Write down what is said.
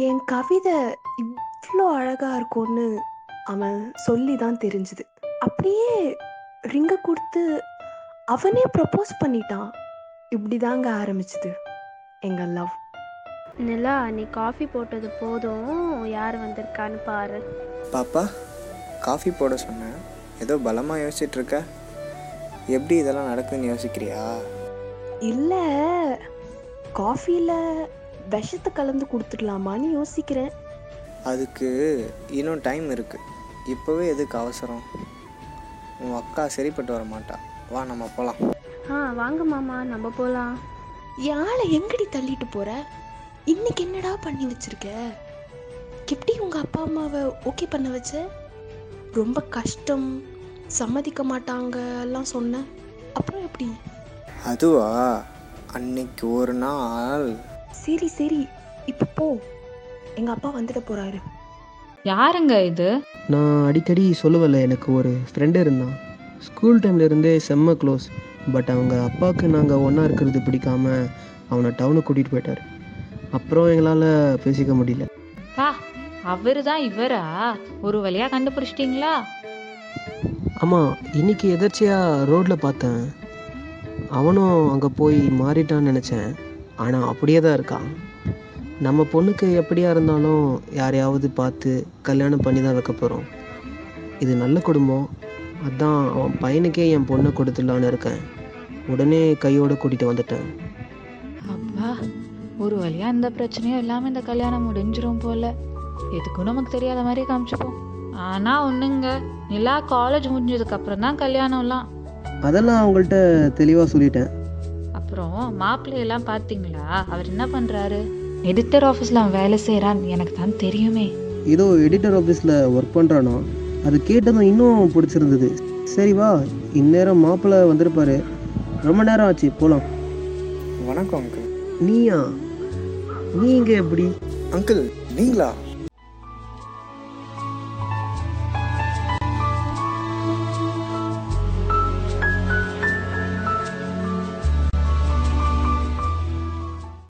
என் கவிதை இவ்வளோ அழகா இருக்கும்னு அவன் சொல்லி தான் தெரிஞ்சுது. அப்படியே ரிங்கை கொடுத்து அவனே ப்ரப்போஸ் பண்ணிட்டான். இப்படி தாங்க ஆரம்பிச்சுது எங்கள் லவ் நிலா நீ காஃபி போட்டது போதும். யார் வந்திருக்கான்னு பாரு. பாப்பா காஃபி போட சொன்னேன் ஏதோ பலமாக யோசிச்சுட்டு இருக்க எப்படி இதெல்லாம் நடக்குதுன்னு யோசிக்கிறியா? இல்லை காஃபியில் விஷத்தை கலந்து கொடுத்துடலாமான்னு யோசிக்கிறேன். அதுக்கு இன்னும் டைம் இருக்குது இப்போவே எதுக்கு அவசரம்? உன் அக்கா சரிப்பட்டு வர மாட்டா. வா நம்ம போகலாம் ஆ வாங்க மாமா நம்ம போகலாம் யாழை எங்கடி தள்ளிட்டு போற? இன்னைக்கு என்னடா பண்ணி வச்சிருக்க? எப்படி உங்க அப்பா அம்மாவை ஓகே பண்ண வச்ச? ரொம்ப கஷ்டம் சம்மதிக்க மாட்டாங்க எல்லாம் சொன்ன. அப்புறம் எப்படி? அதுவா? அன்னைக்கு ஒரு நாள் சரி சரி இப்போ போ. எங்க அப்பா வந்துட போறாரு. யாருங்க இது? நான் அடிக்கடி சொல்லுவல எனக்கு ஒரு ஃப்ரெண்டு இருந்தான். ஸ்கூல் டைம்ல இருந்தே செம்ம க்ளோஸ் பட் அவங்க அப்பாவுக்கு நாங்கள் ஒன்றா இருக்கிறது பிடிக்காம அவனை டவுனுக்கு கூட்டிகிட்டு போயிட்டார். அப்புறம் எங்களால் பேசிக்க முடியல. பா அவரு தான் இவரா? ஒரு வழியா கண்டுபிடிச்சிட்டீங்களா? ஆமாம் இன்னைக்கு எதர்ச்சியாக ரோட்டில் பார்த்தேன். அவனும் அங்கே போய் மாறிட்டான்னு நினச்சேன். ஆனால் அப்படியே தான் இருக்கான் நம்ம பொண்ணுக்கு எப்படியா இருந்தாலும் யாரையாவது பார்த்து கல்யாணம் பண்ணி தான் வைக்க போகிறோம் இது நல்ல குடும்பம். அதான் அவன் பையனுக்கே என் பொண்ணை கொடுத்துடலான்னு இருக்கேன். உடனே கையோட கூட்டிகிட்டு வந்துட்டேன். அப்பா ஒரு வழியா இந்த பிரச்சனையும் இல்லாம இந்த கல்யாணம் முடிஞ்சிரும் போல. எதுக்கும் நமக்கு தெரியாத மாதிரி காமிச்சுப்போம். ஆனா ஒண்ணுங்க நிலா காலேஜ் முடிஞ்சதுக்கு அப்புறம் தான் கல்யாணம்லாம். அதெல்லாம் அவங்கள்ட்ட தெளிவாக சொல்லிட்டேன். அப்புறம் மாப்பிள்ளையெல்லாம் பார்த்தீங்களா? அவர் என்ன பண்றாரு? எடிட்டர் ஆஃபீஸில் அவன் வேலை செய்கிறான்னு எனக்கு தான் தெரியுமே. ஏதோ எடிட்டர் ஆஃபீஸில் ஒர்க் பண்ணுறானோ அது கேட்டதும் இன்னும் பிடிச்சிருந்தது. சரி வா இந்நேரம் மாப்பிள்ளை வந்திருப்பாரு. ரொம்ப நேரம் ஆச்சு போகலாம் வணக்கம் அங்கிள் நீயா? நீ இங்கே எப்படி? அங்கிள் நீங்களா?